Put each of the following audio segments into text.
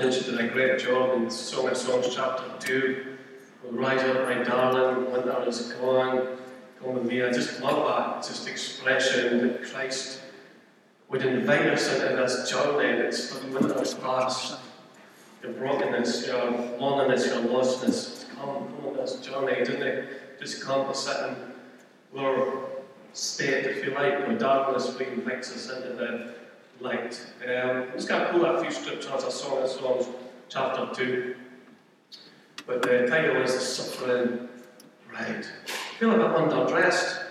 did a great job in Song of Songs chapter 2. We'll up, my darling, winter is gone, come with me. I just love that just expression that Christ would invite us into this journey that's the winter's past. Your brokenness, your loneliness, your lostness. Come, come on this journey, didn't it? Just come to sit in our state, if you like, where darkness invites us into the light. Um, I'm just going to pull out a few scriptures I saw in Psalms chapter 2. But the title is The Suffering Bride. I feel a bit underdressed.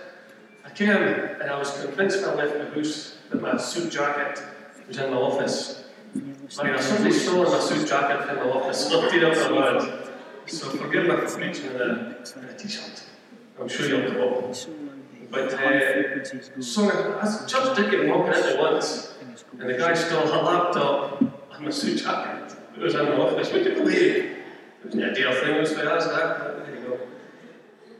I came and I was convinced when I left the house that my suit jacket was in my office. I mean, I suddenly saw my suit jacket in my office, lifted up the word. So forgive for preaching in in a t-shirt. I'm sure you'll go. But uh, so I just did get walking into once, and the guy stole her laptop and my suit jacket. It was in the office. Would you believe? It was an ideal thing, it was for us, that. There you go.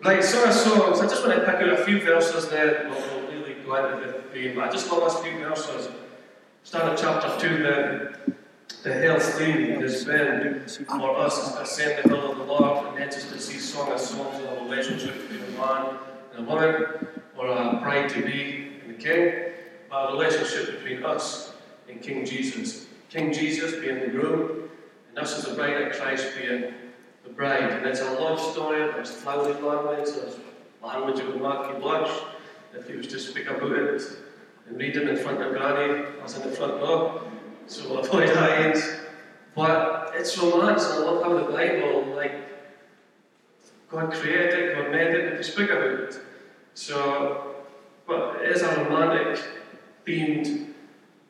Right, of Songs. I just want to pick out a few verses there. We'll, we'll really go into the theme. But I just love us few verses. Start at chapter 2 then. The health theme has been for us to ascend the hill of the Lord, and then just to see Song of Songs in a relationship between a man and a woman, or a bride to be and the king, a relationship between us and King Jesus. King Jesus being the groom, and us as the bride of Christ being the bride. And it's a love story, there's flowery language, there's language make you blush if you was to speak about it and read it in front of Granny, I was in the front row, so we'll avoid that. But it's romance, I love how the Bible, like, God created it, God made it, and He speak about it. So, but it is a romantic themed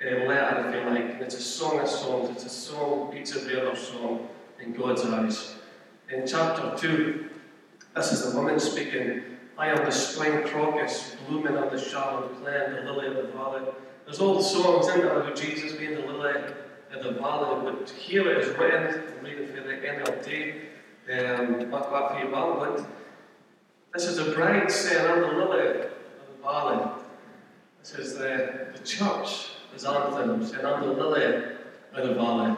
uh, letter, if you like, and it's a song of songs, it's a song beats every other song in God's eyes. In chapter 2, this is the woman speaking. I am the spring crocus, blooming on the shadowed plain, the lily of the valley. There's the songs in there about Jesus being the lily of the valley, but here it is written, I'm reading for the NLT, um, your Bible, this is the bride saying, I'm the lily of the valley. This is the, the church, anthem, saying, I'm the lily of the valley.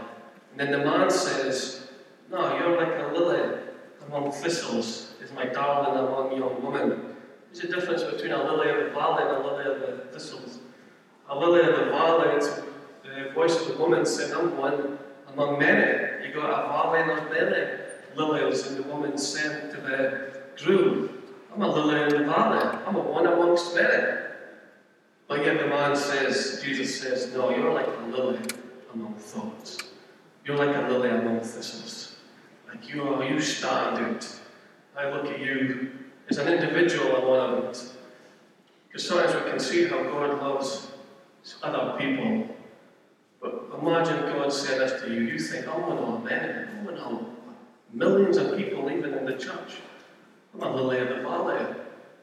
And then the man says, No, you're like a lily among thistles, is my darling among young women. There's a difference between a lily of the valley and a lily of the thistles. A lily of the valley, it's the voice of the woman saying, I'm one among many. You got a valley of many lilies, and the woman said to the groom, I'm a lily in the valley. I'm a one amongst many. But yet the man says, Jesus says, No, you're like a lily among thorns. You're like a lily among thistles. Like you are, you stand out. I look at you as an individual in one of it. Because sometimes we can see how God loves other people. But imagine God saying this to you. You think, I'm one of many. I'm one of millions of people even in the church. I'm a lily of the valley.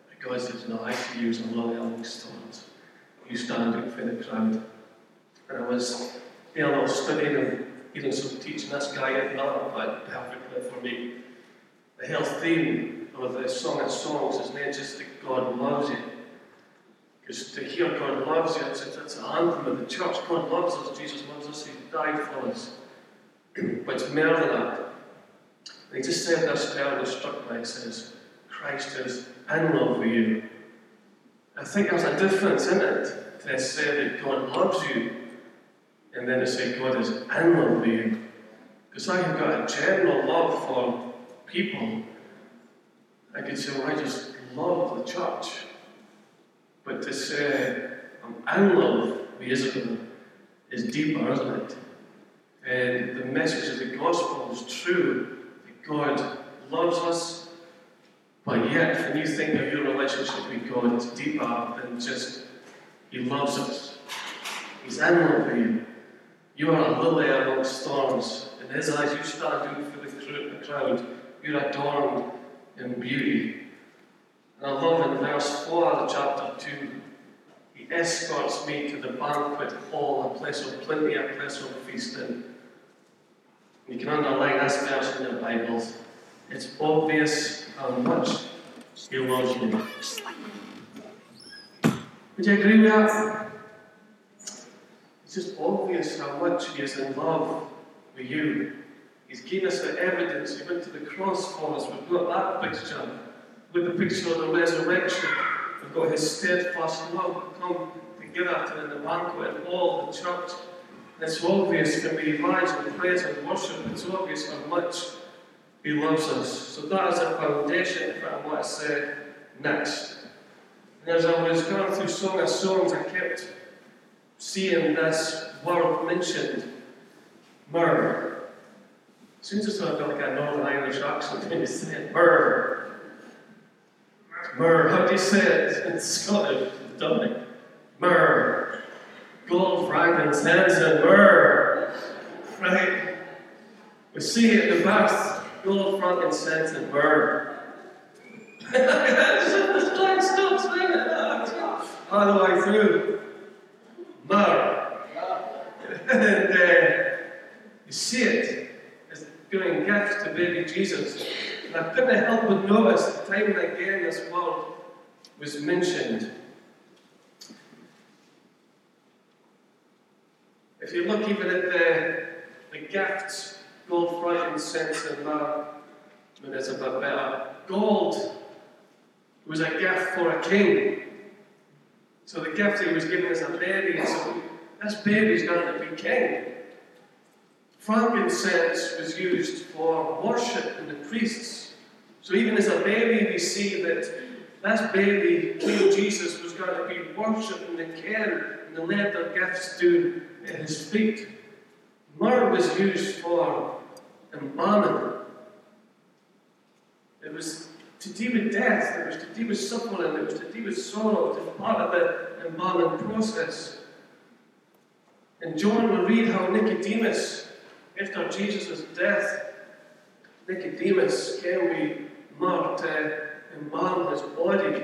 But God says, No, I see you as a lily amongst thorns. You stand out for the crowd. And I was know, I was studying and even some teaching this guy at not but perfectly for me. The whole theme of the Song of Songs is not just that God loves you. Because to hear God loves you, it's, it's an anthem of the church. God loves us, Jesus loves us, He died for us. but it's more than that. And he just said this there and it struck me. It says, Christ is in love with you. I think there's a difference in it to say that God loves you and then to say God is in love with you. Because I have got a general love for people. I could say, well, I just love the church. But to say I'm in love with Isabel is deeper, isn't it? And the message of the gospel is true that God loves us, but yet when you think of your relationship with God, it's deeper than just He loves us. He's love with you. You are a lily amongst thorns. In His eyes, you stand out for the crowd. You're adorned in beauty. And I love in verse 4 of chapter 2, He escorts me to the banquet hall, a place of plenty, a place of feasting. You can underline this verse in your Bibles. It's obvious how much He loves you. Would you agree with that? It's just obvious how much He is in love with you. He's given us the evidence. He went to the cross for us. We've got that picture with the picture of the resurrection. We've got his steadfast love to come together in the banquet all the church. And it's obvious when we rise and praise and worship, it's obvious how much he loves us. So that is the foundation for what I say next. And as I was going through Song of Songs, I kept seeing this word mentioned, myrrh. As soon as I started like a Northern Irish accent when you say it, myrrh. Myrrh, how do you say it in Scottish? Don't Myrrh. Gold, frankincense, and myrrh. Right? We see it in the past. Gold, frankincense, and it all the way through. Myrrh. and uh, you see it as giving gifts to baby Jesus. And I couldn't help but notice time and again this word was mentioned. If you look even at the, the gifts, gold, frankincense, and myrrh, I mean, it's a bit better. Gold was a gift for a king. So the gift he was given as a baby, so this baby's going to be king. Frankincense was used for worship in the priests. So even as a baby, we see that this baby, King Jesus, was going to be worshipped in the king, and they laid their gifts at his feet. Myrrh was used for embalming. It was to do with death, it was to do with suffering, it was to do with sorrow, it was part of the embalming process. And John will read how Nicodemus, after Jesus' death, Nicodemus came with myrrh to embalm his body.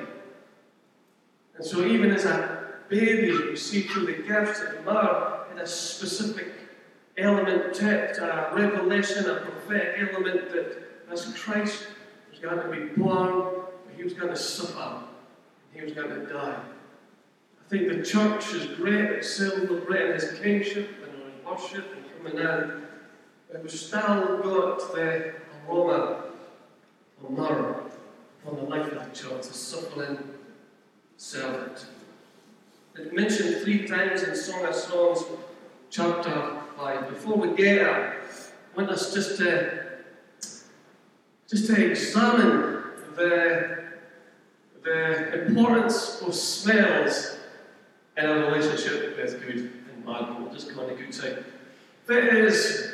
And so, even as a baby, you see through the gifts that myrrh had a specific element to it, a revelation, a prophetic element that as Christ was going to be born, he was going to suffer, he was going to die. I think the church is great at celebrating his kingship and his worship and coming in, but we've still got the aroma of myrrh on the life of the church, the suffering servant. It's mentioned three times in Song of Songs, chapter 5. Before we get there, I want us just to, just to examine the, the importance of smells in a relationship with good and bad. We'll just come on the good. If it is,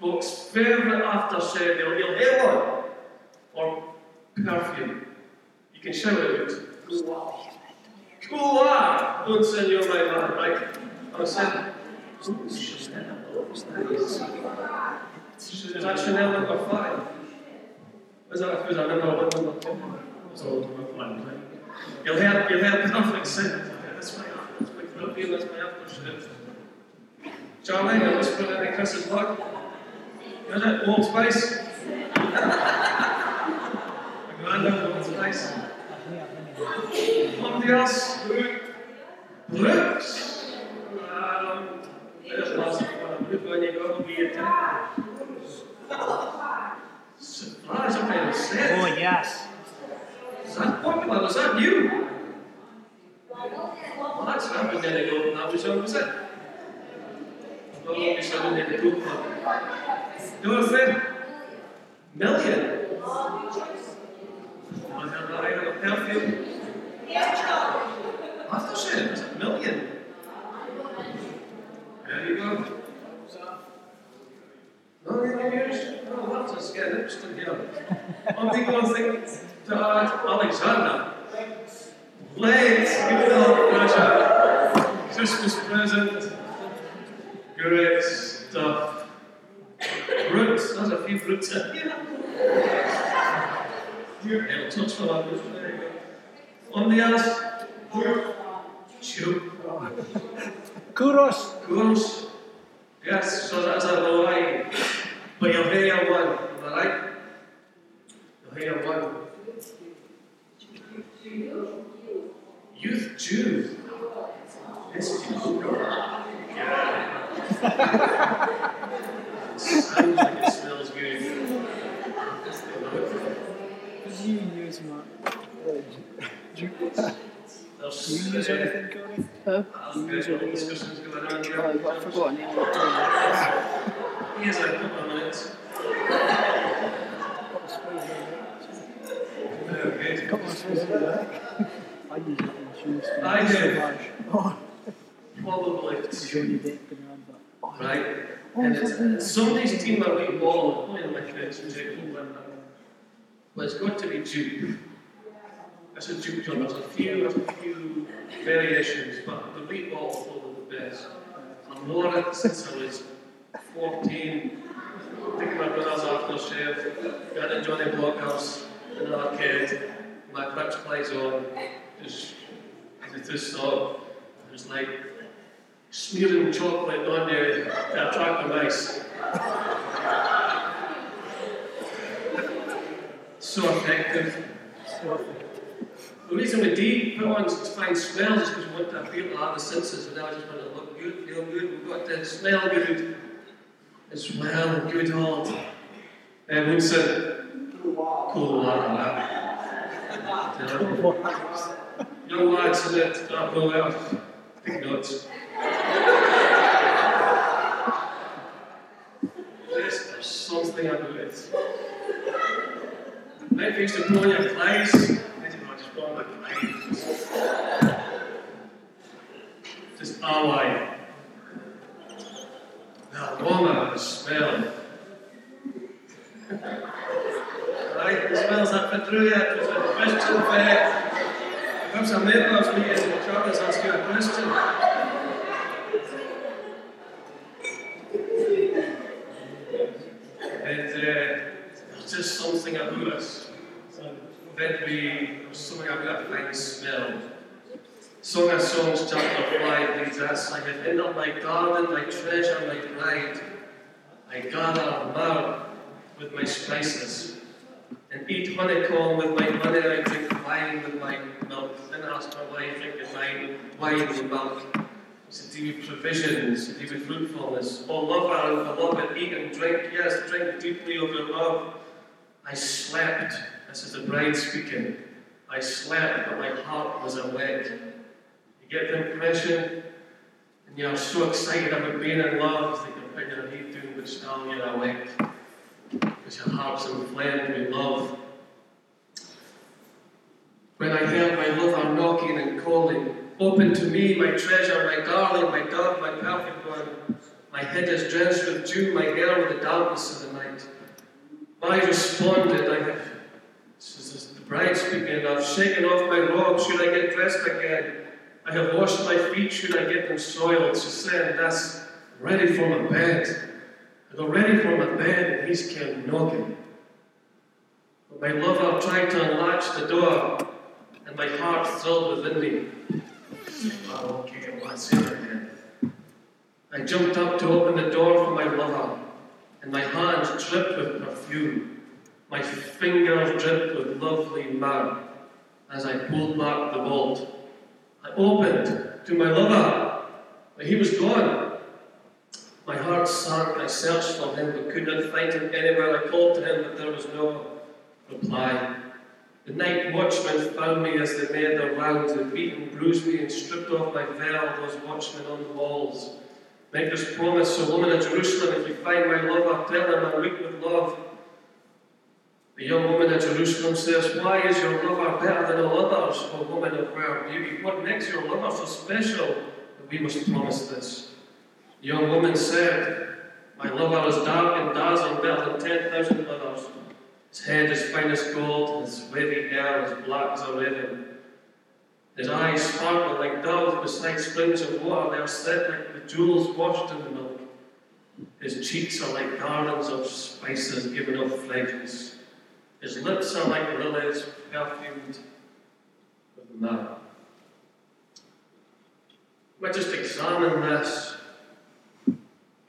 folks, favourite aftershave, you'll, you'll hear one, or perfume. You can shout it out. Cool ah, Don't send your man, right? I said, that Chanel number five? Is that I remember what number ten was? You'll have you'll have conflict sin. That's my perfume, that's my aftershave. Charlie, I was put in Chris's luck. Is it Old Spice? Granddad Old Spice. Somebody else? Brooks? it smells good. you use my Do you use anything, Cody? Huh? Do you use anything? Oh, I've forgotten. He has a couple of minutes. Okay. Of. I use it in shoes. I do. Probably. Oh, right. And oh, it's, somebody's team are wee ball, playing my friends from Jacob London. But it's got to be Duke. That's a Duke job. There's a few, a few variations, but the wee ball is probably the best. I've worn it since I was 14. Taking my brothers after shave, got in Johnny Blockhouse, another kid, my clutch plays on, just, just, it was like smearing chocolate on you to attract the mice. so effective. so The reason we do put on fine smells is because we want to appeal to other senses and now we just want to look good, feel good. We've got to smell good and good heart. Uh, Winston, cool lad. Young lads in it, don't know out. Take notes. Yes, there's something the. Maybe used to blow your flies. I don't know, just blow my flies. Just ally. The aroma, the smell. right, the smells that been through yet. There's a question fair. Perhaps a mate loves me and Charles ask you a question. And uh, there's just something about us that we, there's something about a fine smell. Song of Songs, chapter 5 reads this I have entered my garden, my treasure, my pride. I gather myrrh with my spices, and eat honeycomb with my honey. I drink wine with my milk. Then ask my wife, drinking wine, wine with milk. It's to do with provisions, with fruitfulness. O lover and beloved, eat and drink. Yes, drink deeply of your love. I slept. This is the bride speaking. I slept, but my heart was awake. You get the impression, and you're so excited about being in love that you're putting your head down, but still you're awake. Because your heart's inflamed with love. When I my lover knocking and calling, Open to me, my treasure, my darling, my dove, my perfect one. My head is drenched with dew, my hair with the darkness of the night. I responded, I have, this is the bride speaking, I've shaken off my robe, should I get dressed again? I have washed my feet, should I get them soiled? She said, that's ready for my bed. I go ready for my bed, and he's came knocking. But my lover tried to unlatch the door, and my heart thrilled within me. Oh, okay, what's in again? I jumped up to open the door for my lover, and my hands dripped with perfume. My fingers dripped with lovely myrrh as I pulled back the bolt. I opened to my lover, but he was gone. My heart sank. I searched for him, but could not find him anywhere. I called to him, but there was no reply. The night watchmen found me as they made their rounds. They beat and bruised me and stripped off my veil, those watchmen on the walls. Make this promise, O woman of Jerusalem, if you find my lover, tell him I'm weak with love. The young woman of Jerusalem says, Why is your lover better than all others, O woman of rare beauty? What makes your lover so special that we must promise this? The young woman said, My lover is dark and dazzling, better than ten thousand others. His head is fine as gold, his wavy hair as black as a raven. His eyes sparkle like doves beside springs of water, they are set like the jewels washed in the milk. His cheeks are like gardens of spices given off fragrance. His lips are like lilies perfumed with myrrh. Let just examine this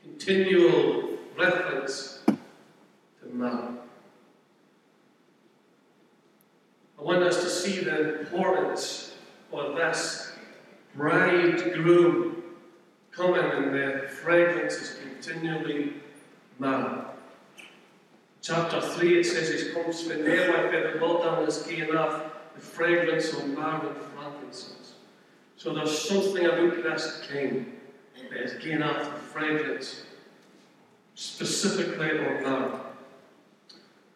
continual reference to myrrh. I want us to see the importance of this bridegroom coming and the fragrance is continually myrrh. Chapter 3 it says it comes from there why the is gain enough the fragrance of myrrh and frankincense. So there's something about this king that is gain enough the fragrance, specifically of myrrh.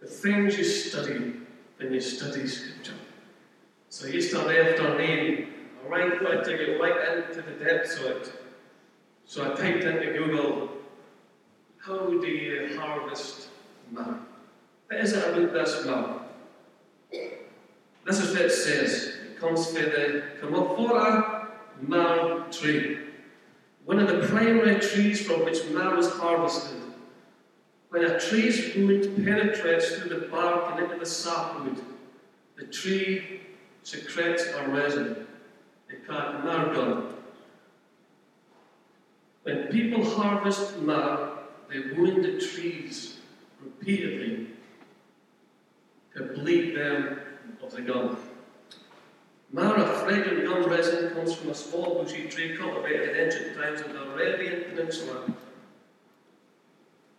The things you study when you study scripture. So yesterday afternoon, I right to get right into the depths of it. So I typed into Google, how do you harvest myrrh? What is it about this myrrh? This is what it says. It comes from the Commiphora myrrh tree, one of the primary trees from which myrrh is harvested. When a tree's root penetrates through the bark and into the sapwood, the tree secretes a resin. They call it margon. When people harvest myrrh, they wound the trees repeatedly to bleed them of the gum. Myrrh, a fragrant gum resin, comes from a small bushy tree cultivated in ancient times in the Arabian Peninsula.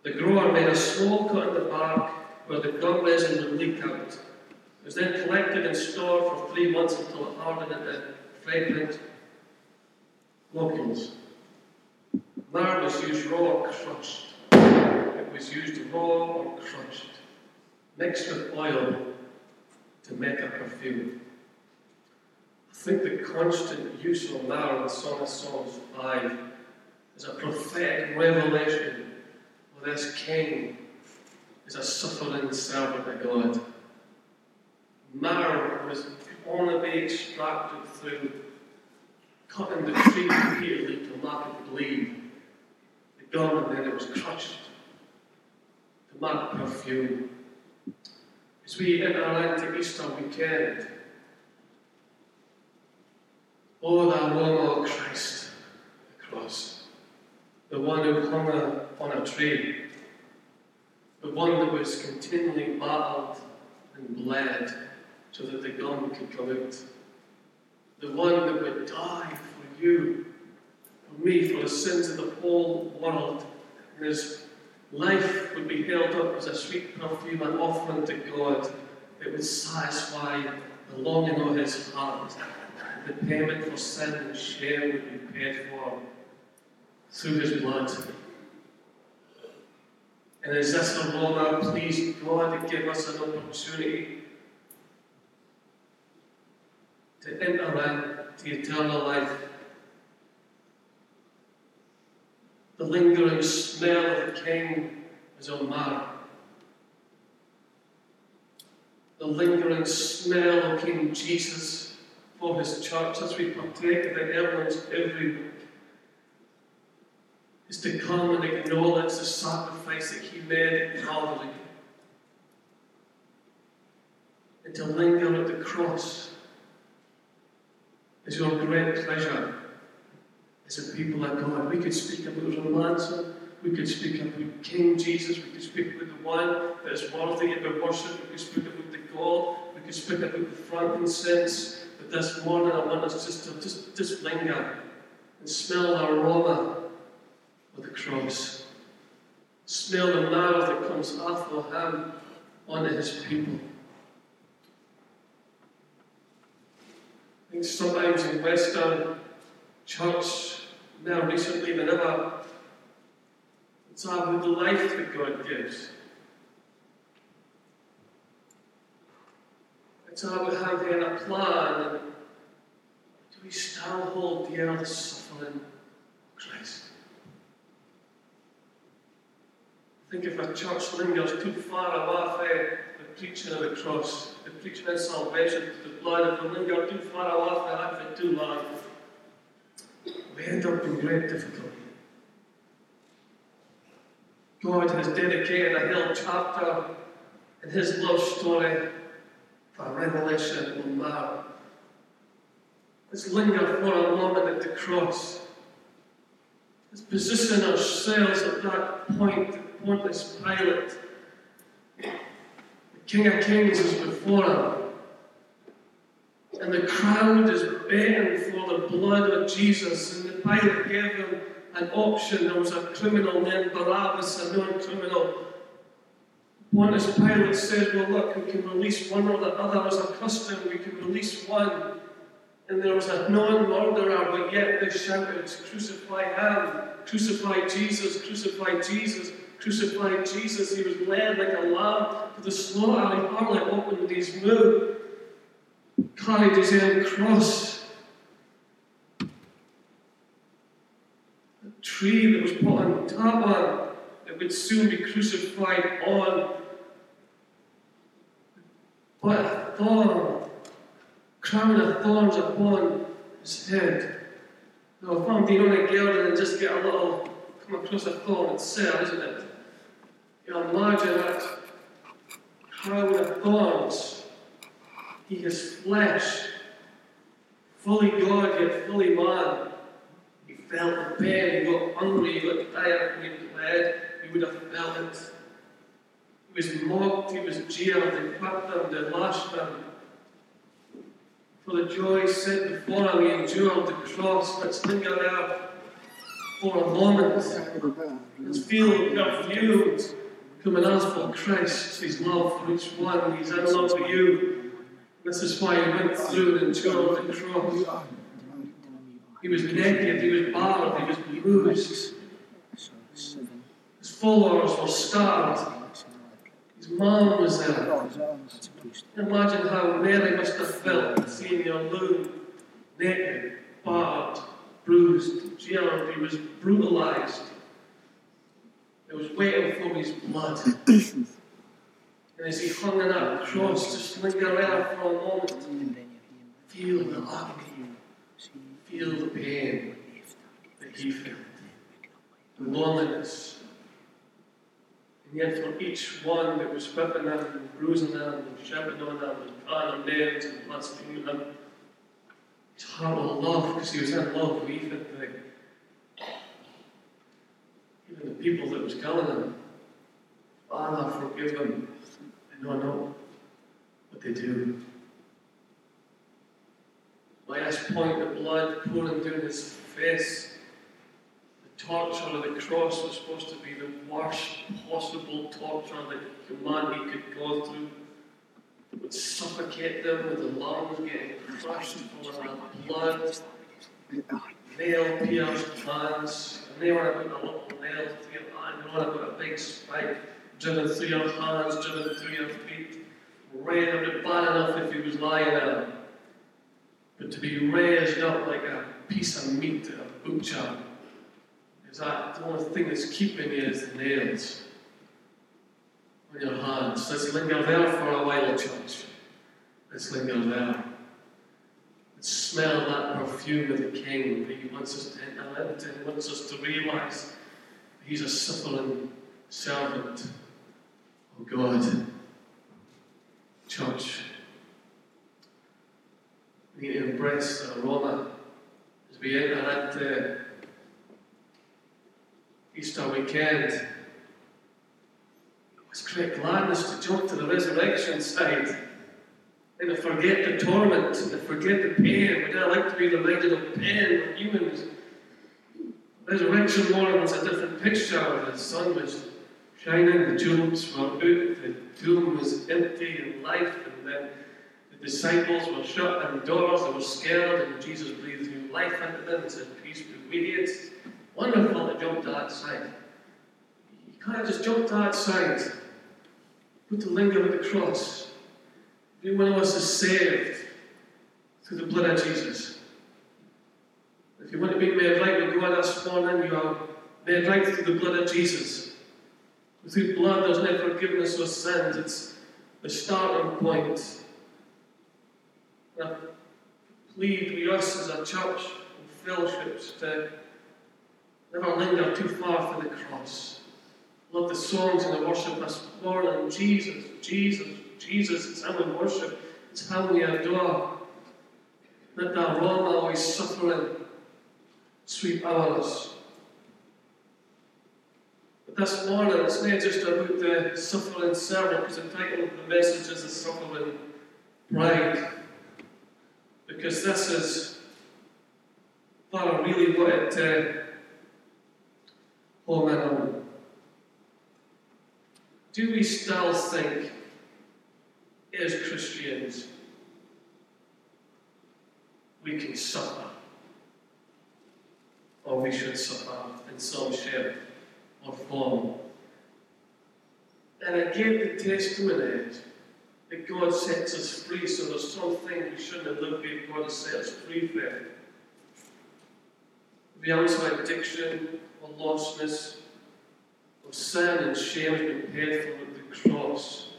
The grower made a small cut in the bark where the gum resin would leak out. It was then collected and stored for three months until it hardened into fragrant globules. Myrrh was used raw or crushed. It was used raw or crushed, mixed with oil to make a perfume. I think the constant use of myrrh in Song of Songs 5 is a prophetic revelation this king is a suffering servant of God. Myrrh was be extracted through cutting the tree repeatedly to make it bleed The gum and then it was crushed to make perfume. As we enter into Easter weekend, oh, the aroma of Christ, the cross, the one who hung on a tree, the one that was continually battled and bled so that the gum could come out, the one that would die for you for me for the sins of the whole world. And his life would be held up as a sweet perfume, an offering to God that would satisfy the longing of his heart. The payment for sin and shame would be paid for through his blood. And as this aroma pleased God to give us an opportunity to enter into eternal life The lingering smell of the King is on myrrh. The lingering smell of King Jesus for his church as we partake of the elements every week is to come and acknowledge the sacrifice that he at Calvary and to linger at the cross is your great pleasure as a people of God. We could speak about romancing, we could speak about King Jesus, we could speak about the one that is worthy of our worship, we could speak about the gold, we could speak about the frankincense. But this morning I want us just to just, just linger and smell the aroma of the cross. Smell the myrrh that comes off of him onto his people. I think sometimes in Western church now recently than ever. It's about the life that God gives. It's about having a plan do we still hold dear the suffering Christ? Think if a church lingers too far away from eh, the preaching of the cross, the preaching of salvation, the blood, if we linger too far away from that for too long, we end up in great difficulty. God has dedicated a whole chapter in His love story for revelation of man. Let's linger for a moment at the cross. Let's position ourselves at that point, Pontius Pilate. The King of Kings is before him. And the crowd is begging for the blood of Jesus. And the Pilate gave him an option. There was a criminal named Barabbas, a known criminal. Pontius Pilate said, Well, look, we can release one or the other as a custom, we can release one. And there was a non murderer, but yet they shouted, Crucify him, crucify Jesus, crucify Jesus, crucify Jesus. He was led like a lamb to the slaughter. He hardly opened his mouth, carried his own cross. A tree that was put on top on, that would soon be crucified on. But a thorn crown of thorns upon his head. Now, if I'm being on a garden and just get a little, come across a thorn, sad, isn't it? Imagine that crown of thorns. He is flesh, fully God yet fully man. He felt the pain, he got hungry, he got tired, he bled, he would have felt it. He was mocked, he was jeered, they whipped him, they lashed him. For the joy set before him, he endured the cross. Let's linger there for a moment and feel perfumed coming ask for Christ, his love for each one. He's in love with you. This is why he went through and endured the cross. He was naked, he was battered, he was bruised. His followers were starved. His mom was there. Imagine how Mary must have felt seeing your loon naked, battered, bruised, jailed. He was brutalized. He was waiting for his blood. and as he hung on that cross, just linger there for a moment. Feel the agony. Feel the pain that he felt. The loneliness. And yet for each one that was whipping them and bruising them and shouting on them and calling them names and blaspheming them, his heart of love, because he was in love with the, even the people that was killing him. Father, oh, forgive them. They not know what they do. Last point, the blood pouring down his face The torture of the cross was supposed to be the worst possible torture that humanity could go through. It would suffocate them with the lungs getting crushed full of blood, nail pierced hands, they were about a little nail through your hand, they were about a big spike driven through your hands, driven through your feet. Red would bad enough if he was lying there. But to be raised up like a piece of meat at a butcher is that the only thing that's keeping you is the nails on your hands. Let's linger there for a while, church. Let's linger there. Smell that perfume of the King that He wants us to enter into. He wants us to realize He's a suffering servant of God. Church. We need to embrace the aroma as we enter into uh, Easter weekend. It was great gladness to jump to the resurrection side and to forget the torment and to forget the pain. We don't like to be reminded of pain. We're humans. Resurrection morning was a different picture. The sun was shining, the jewels were out, the tomb was empty and life, and then the disciples were shut indoors, they were scared, and Jesus breathed new life into them and said, Peace be with you. Wonderful to jump to that side. You can't just jump to that side. Put the linger with the cross. Every one of us is saved through the blood of Jesus. If you want to be made right with God this morning, you are made right through the blood of Jesus. Through blood, there's no forgiveness of sins. It's the starting point. And I plead with us as a church and fellowships to Never linger too far from the cross. Love the songs and the worship this morning. Jesus, Jesus, Jesus. It's how we worship. It's how we adore. Let the aroma of his suffering sweep over us. But this morning, it's not just about the suffering servant, because the title of the message is The Suffering Bride. Because this is not really what it uh, home home. do we still think, as Christians, we can suffer? Or we should suffer in some shape or form? And get the testimony that God sets us free, so there's something we shouldn't have lived with, God has set us free from. The answer addiction or lostness of sin and shame has been paid for at the cross.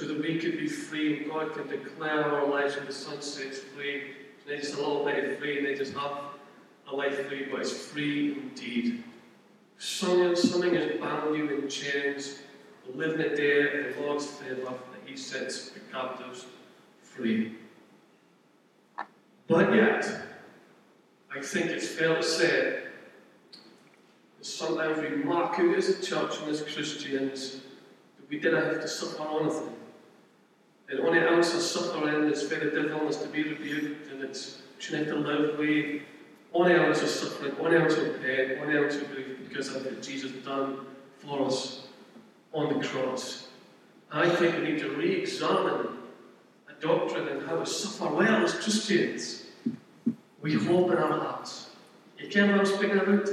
So that we could be free and God can declare our lives when the Son sets free. Not just a little bit free and they just have a life free, but it's free indeed. Something, something has bound you in chains. Live in a day of the Lord's favour that He sets the captives free. But yet, I think it's fair to say that sometimes we mark out as a church and as Christians that we didn't have to suffer anything. And only ounce of suffering is the devil is to be rebuked and it's have to live with only ounce of suffering, only ounce of pain, only ounce of grief because of what Jesus done for us on the cross. I think we need to re examine a doctrine and how we suffer well as Christians. We hope in our hearts. You can what I'm speaking about?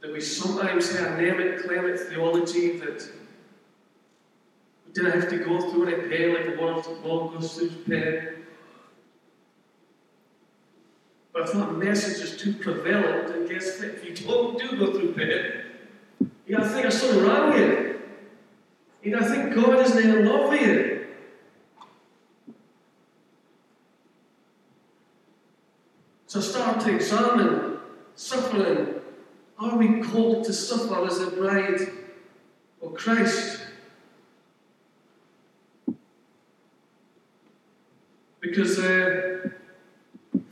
That we sometimes have name it, claim it theology that we didn't have to go through any pain like the world, world goes through pain. But if that message is too prevalent, then guess what? If you don't do go through pain, you gotta think there's something wrong with you. You gotta think God isn't in love with you. So start to examine suffering. Are we called to suffer as a bride of Christ? Because uh,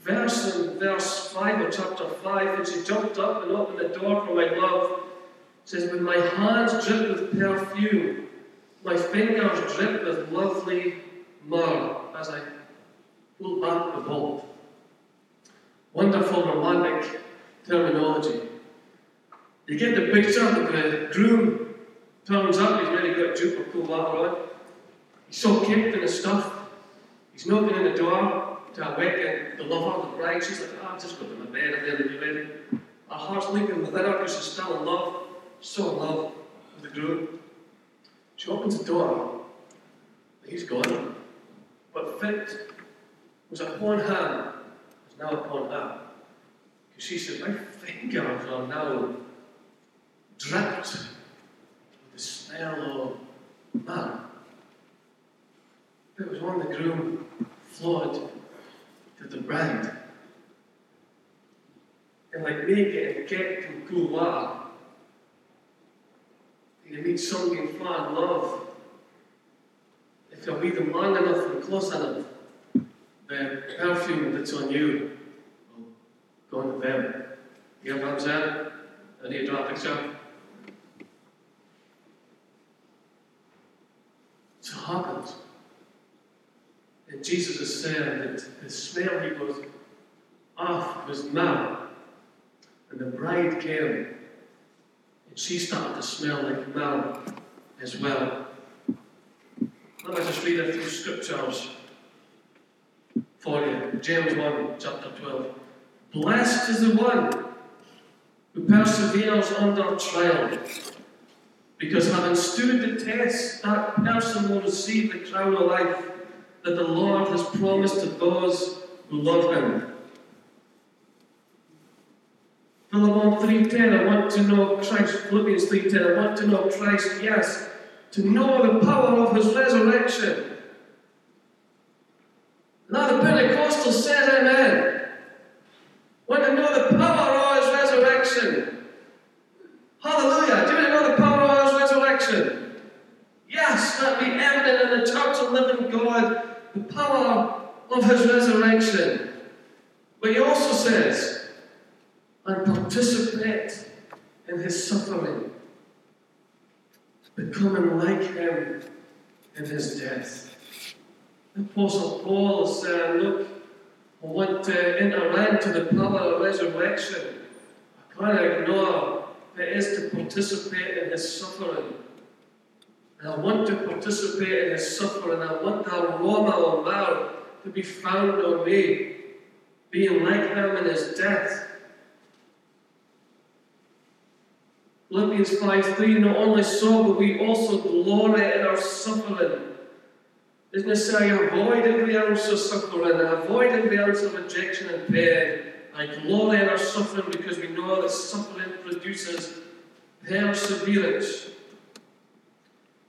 verse in verse 5 of chapter 5, and she jumped up and opened the door for my love, says, When my hands drip with perfume, my fingers drip with lovely myrrh, as I pull back the bolt. Wonderful romantic terminology. You get the picture of the groom turns up, he's ready got a or pull that on. He's so kicked in his stuff. He's knocking on the door to awaken the lover, the bride. She's like, oh, I've just got to my bed, I'm ready to. Her heart's leaping within her because she's still in love, so in love with the groom. She opens the door, he's gone. But fit was upon him is now upon her. Because she said, My fingers are now dripped with the smell of man. It was on the groom flawed to the bride. And like me getting kicked in cool water, you meet somebody and fall love. If you're with them long enough and close enough, the perfume that's on you will go on to them. You know what I'm saying? I need to draw a picture. So happens. And Jesus is saying that the smell he was off was myrrh. And the bride came, and she started to smell like myrrh as well. Let me just read a few scriptures for you. James 1, chapter 12. Blessed is the one who perseveres under trial, because having stood the test, that person will receive the crown of life that the Lord has promised to those who love Him. Philemon 3.10, I want to know Christ. Philippians 3.10, I want to know Christ, yes, to know the power of His resurrection. Now the Pentecostal said amen. Want to know the power of His resurrection. Hallelujah. Do you know the power of His resurrection? Yes, that be evident in the church of living God the power of his resurrection. But he also says, and participate in his suffering, becoming like him in his death. The Apostle Paul saying, Look, uh, I want to enter into the power of resurrection. I can't ignore it is to participate in his suffering. And I want to participate in his suffering. I want the aroma of mouth to be found on me, being like him in his death. Philippians 5 3, not only so, but we also glory in our suffering. Isn't it say, avoid every ounce of suffering, and avoid every ounce of rejection and pain. I glory in our suffering because we know that suffering produces perseverance.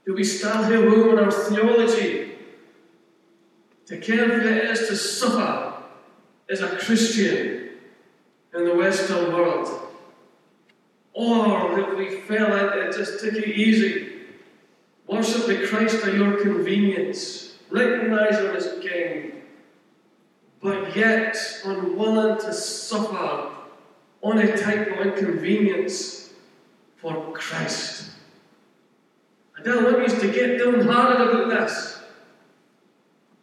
Do we still hear room in our theology to care for it is to suffer as a Christian in the Western world? Or if we fell into it, just take it easy. Worship the Christ at your convenience. Recognize Him as King. But yet unwilling to suffer any type of inconvenience for Christ. I don't want you to get downhearted about this.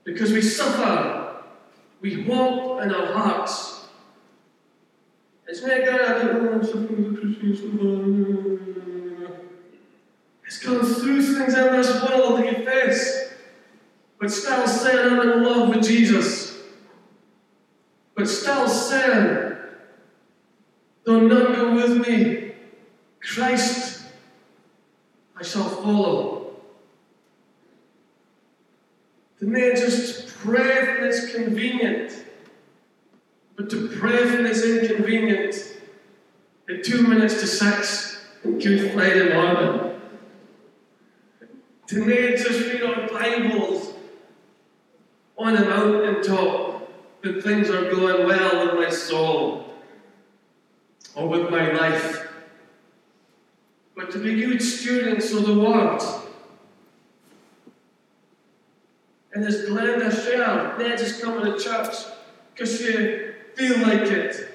Because we suffer. We walk in our hearts it's not God, I don't suffering as a Christian. It's going through things in this world that you face, but still saying I'm in love with Jesus. But still saying, though none go with me, Christ I shall follow. The man just pray when it's convenient. But to pray when it's inconvenient at two minutes to six on Good Friday morning, to need just read our Bibles on a mountain top when things are going well with my soul or with my life, but to be good students of the Word. And as Glenda shared, they're just coming to church because she feel like it.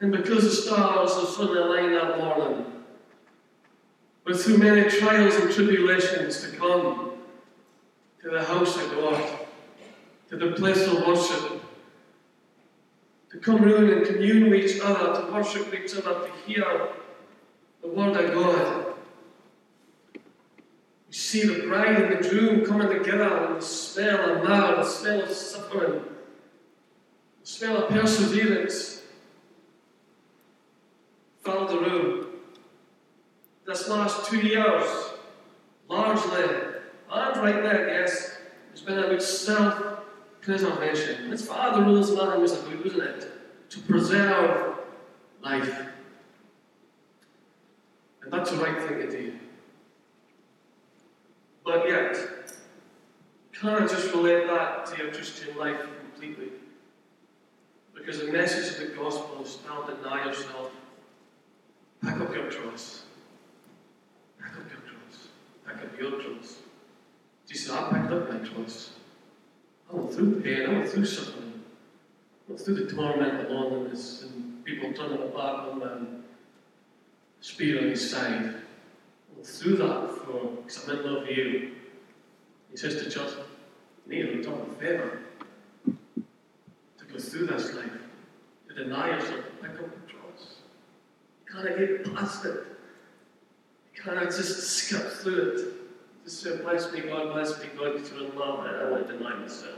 And because the stars are have suddenly aligned that morning, but through many trials and tribulations to come to the house of God, to the place of worship, to come round and commune with each other, to worship each other, to hear the word of God. You see the bride and the groom coming together, and the smell of myrrh, the smell of suffering, the smell of perseverance filled the room. This last two years, largely, and right there, yes, it's been about self preservation. It's for other rules nothing was about, wasn't it? To preserve life. And that's the right thing to do. But yet, you can't just relate that to your Christian life completely. Because the message of the gospel is don't deny yourself. Pack up your cross. Pack up your cross. Pack up your cross. Jesus, I packed up my cross. I went through pain, I went through suffering. I went through the torment of loneliness and people turning their back on and spear on his side. I through that for because I'm in love with you. He says to Joseph, need a return favour to go through this life, to deny yourself, to pick up the cross. You get past it. You can't just skip through it. Just say, bless me, God, bless me, God, because you're in love, I want to deny myself.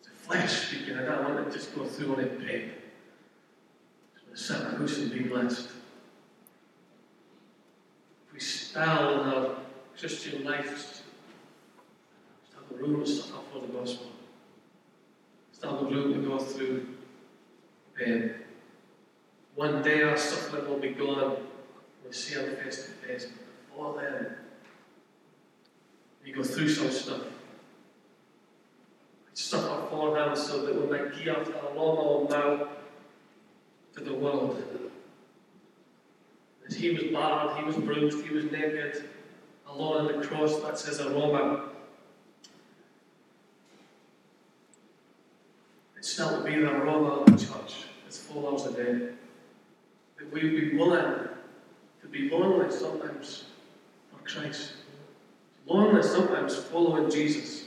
It's the flesh speaking, I don't want to just go through on it pain. Just to sit close and be blessed. Style in our Christian life, have the and stuff for the gospel down the road to go through pain. One day our suffering will be gone. We'll see Him face to face. But before then, we go through some stuff. We Suffer for Him so that we might give our aroma now to the world. He was battered, He was bruised, He was naked, alone on the cross, that's His aroma. It's still to be the aroma of the church. It's four hours a day. That we be willing to be lonely sometimes for Christ. Lonely sometimes following Jesus.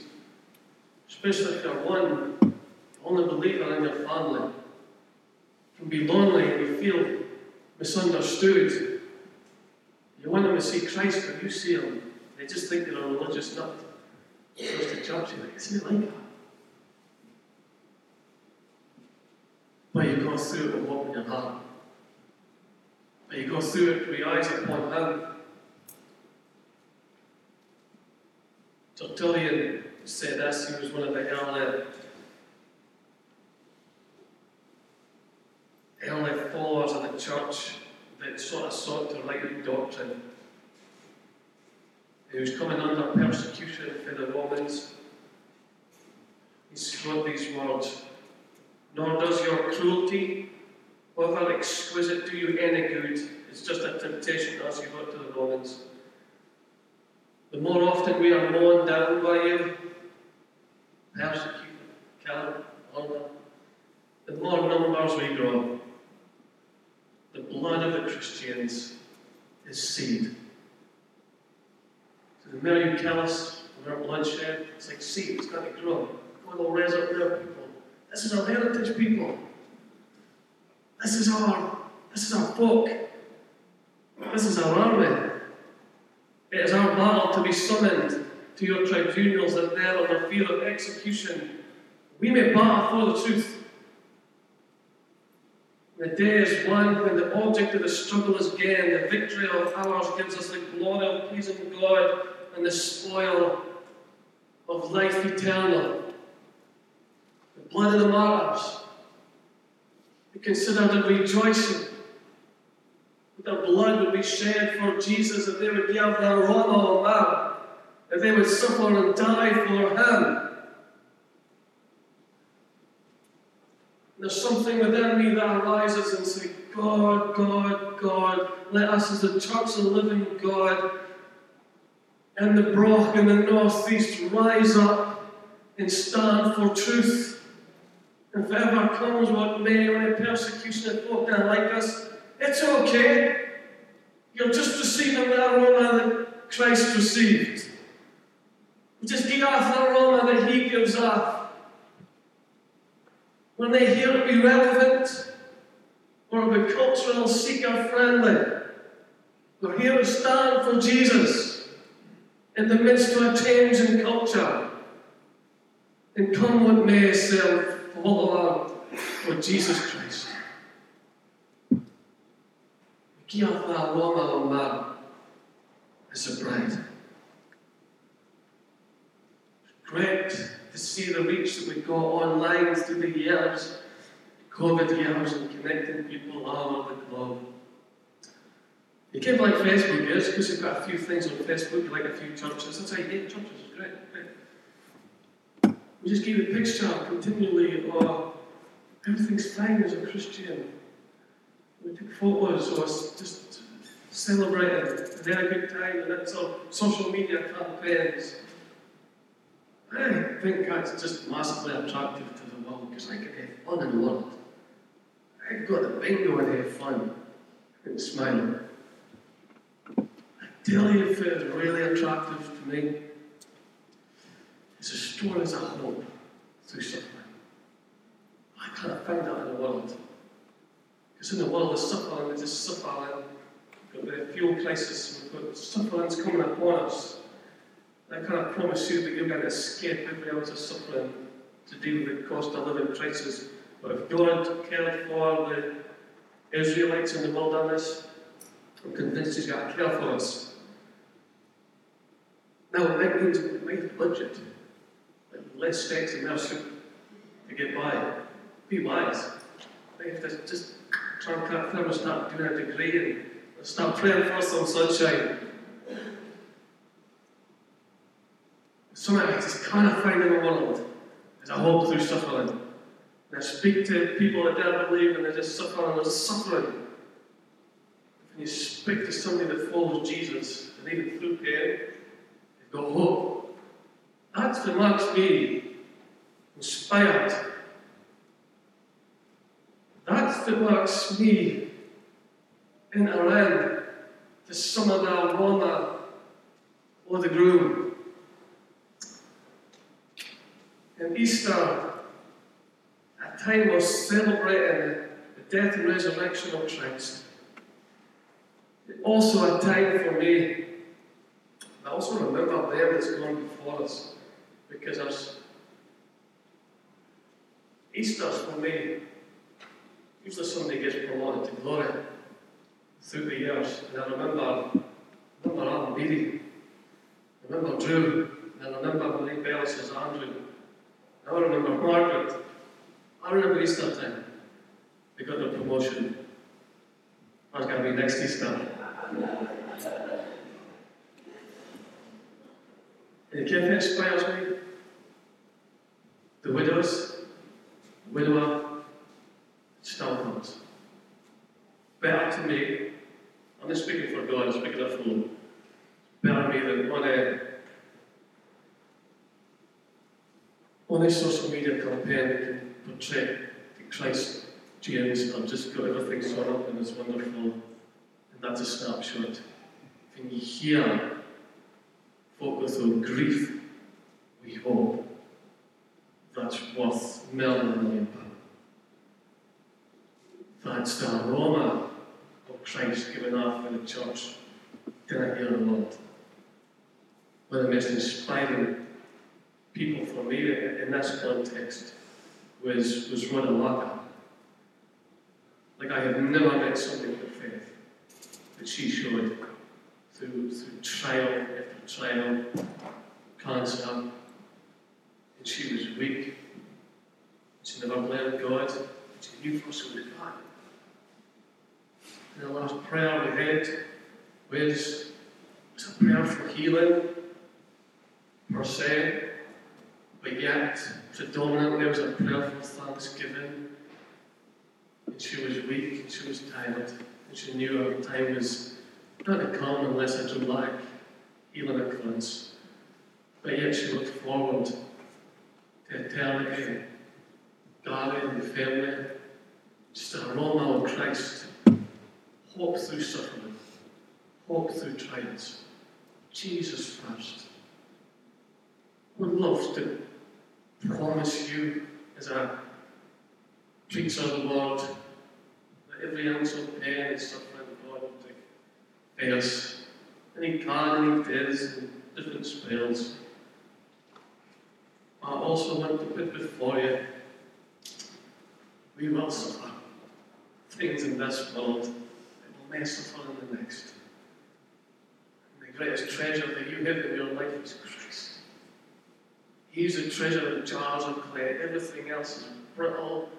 Especially if you're one, only believer in your family. can be lonely and you feel misunderstood want them to see Christ, but you see him. They just think they're a religious nut. Goes to church, you're like, isn't it like that? But you go through it with in your heart. But you go through it with your eyes upon Him. Tertullian said this, he was one of the early, early followers of the church that sort of sought to out doctrine. He was coming under persecution for the Romans. He wrote these words Nor does your cruelty, however exquisite, do you any good. It's just a temptation as you wrote to the Romans. The more often we are mown down by you, persecuted, killed, the more numbers we grow. The blood of the Christians is seed. So the more you kill us with our bloodshed, it's like seed, it's got to grow. God will up their people. This is our heritage people. This is our this is our folk. This is our army. It is our battle to be summoned to your tribunals that there under fear of execution we may battle for the truth. The day is one when the object of the struggle is gained, the victory of ours gives us the glory of pleasing God and the spoil of life eternal. The blood of the martyrs. We consider the rejoicing that their blood would be shed for Jesus, that they would give their aroma of man, that they would suffer and die for Him. There's something within me that arises and says, God, God, God, let us as the church of living God in the Broch in the northeast rise up and stand for truth. And if ever comes what may, any persecution of folk that like us, it's okay. You're just receiving the aroma that Christ received. Just give off the aroma that He gives off. When they hear it irrelevant or be cultural seeker friendly, we're here to stand for Jesus in the midst of a change in culture. And come what may, self, follow on with Jesus Christ. Give the aroma of man as a bride. Great to see the reach that we've got online through the years, COVID years, and connecting people all over the globe. You can like Facebook is, because you've got a few things on Facebook, you like a few churches. That's how you get churches. Great, great. We just keep a picture continually of everything's fine as a Christian. We take photos or just celebrating and had a good time, and it's all social media campaigns. I think that's just massively attractive to the world because I can have fun in the world. I can go to bingo and have fun and smile. I tell you if it's really attractive to me, it's a as a hope through suffering. I can't find that in the world. Because in the world of suffering, there's just suffering. We've got the fuel crisis, we've got suffering's coming upon us. I can't promise you that you're going to escape every ounce of suffering to deal with the cost of living crisis. But if God cared for the Israelites in the wilderness, I'm convinced He's got to care for us. Now, it might mean we might have budget, steaks and more soup to get by. Be wise. We have just try and cut them and start a degree and start praying for some sunshine. Something I just can't find in the world is a hope through suffering. And I speak to people that don't believe and they're just suffering and suffering. When you speak to somebody that follows Jesus, and even through pain, they've got hope. Oh, that's what makes me inspired. That's what makes me in to some of the aroma or the groom. In Easter, a time of celebrating the death and resurrection of Christ. Also, a time for me. I also remember them that's gone before us because there's Easter's for me. Usually somebody gets promoted to glory through the years. And I remember, remember Alan Beatty. I remember Drew. And I remember Malik Bellis as Andrew. I remember Margaret. I remember Easter time. They got their promotion. I was going to be next Easter. And the it inspires me? The widows, widower, comes. Better to me, I'm not speaking for God, I'm speaking for fool. Better to me than on a, on a social media campaign that can portray the Christ James, I've just got everything sort up and it's wonderful. And that's a snapshot. Can you hear folk on grief, we hope that's worth million pounds. That's the aroma of Christ given off in the church. Did I hear a lot? One of the most inspiring people for me in this context was, was Laka. Like I have never met somebody with faith that she showed through, through trial after trial, cancer, and she was weak. She never blamed God. She knew for she was God. And the last prayer we had was, was a prayer for healing, per se, but yet predominantly it was a prayer for thanksgiving. And she was weak, and she was tired, and she knew her time was not to come unless a dramatic healing occurrence. But yet she looked forward to eternity, God and the family, just a aroma of Christ, hope through suffering, hope through trials. Jesus first. Would love to promise you as a preacher of the word that every ounce of pain and suffering God will take bears. And he can and in different spells. I also want to put before you we will suffer things in this world that will may suffer in the next. And the greatest treasure that you have in your life is Christ. He's a treasure in jars of clay. Everything else is brittle,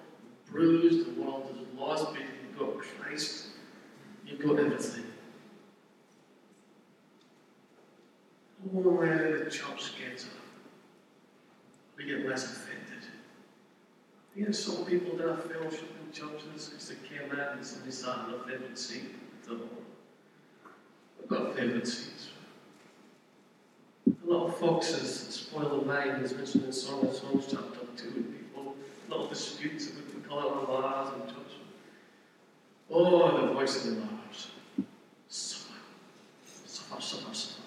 bruised. The world is lost, but you've got Christ. You've got everything. Only the church gets it. We get less offended. You know, some people that have fellowship in churches because they came in and somebody sat in their favourite seat. I've got favourite seats. Lot of foxes spoil the vine, as mentioned in Song of Songs chapter 2, people, little disputes about the colour of the bars in church. Oh, the voice of the bars. Suffer, suffer, suffer, suffer.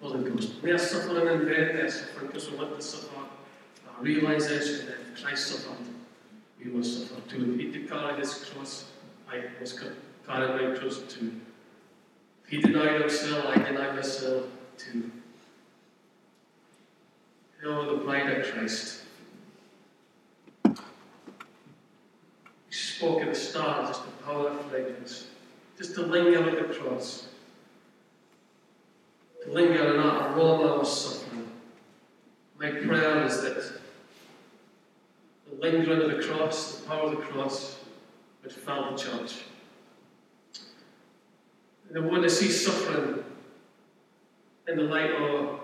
Holy Ghost. We are suffering in vain, we are suffering because we want to suffer. Our realization that if Christ suffered, we must suffer too. He did carry his cross, I must carry my cross too. He denied himself, I deny myself too. Oh, the bride of Christ. He spoke at the start, just the power of fragrance, just to linger at the cross, to linger in that aroma of suffering. My prayer is that the lingering of the cross, the power of the cross, would fill the church. And I want to see suffering in the light of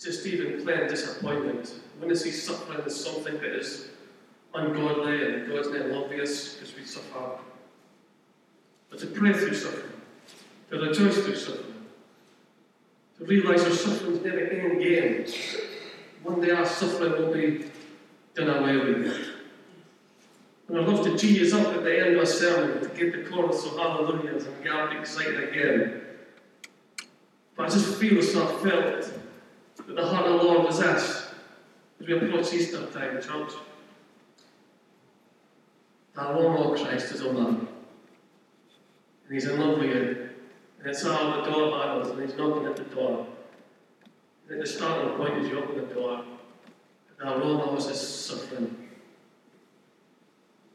just even plain disappointment. When to see suffering as something that is ungodly and God's not loving us because we suffer. But to pray through suffering, to rejoice through suffering, to realize our suffering is never end game. One day our suffering will be done away with. And I'd love to G us up at the end of a sermon to get the chorus of hallelujahs and get excited again. But I just feel so felt that the heart of the Lord was at as we approach Easter time, church. Our Lord Christ is a man. And he's in love with you. And it's all the door battles, and he's knocking at the door. And at the starting point is you open the door, and our role knows is suffering.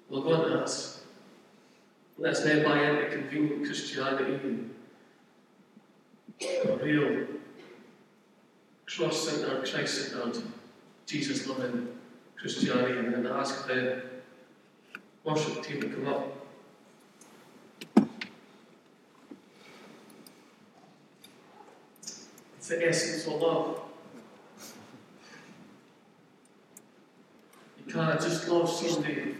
We'll go into. Let's never buy into convenient Christianity a real cross centered, uh, Christ centered, um, Jesus loving Christianity. And then ask the worship team to come up. It's the essence of love. You can't just love somebody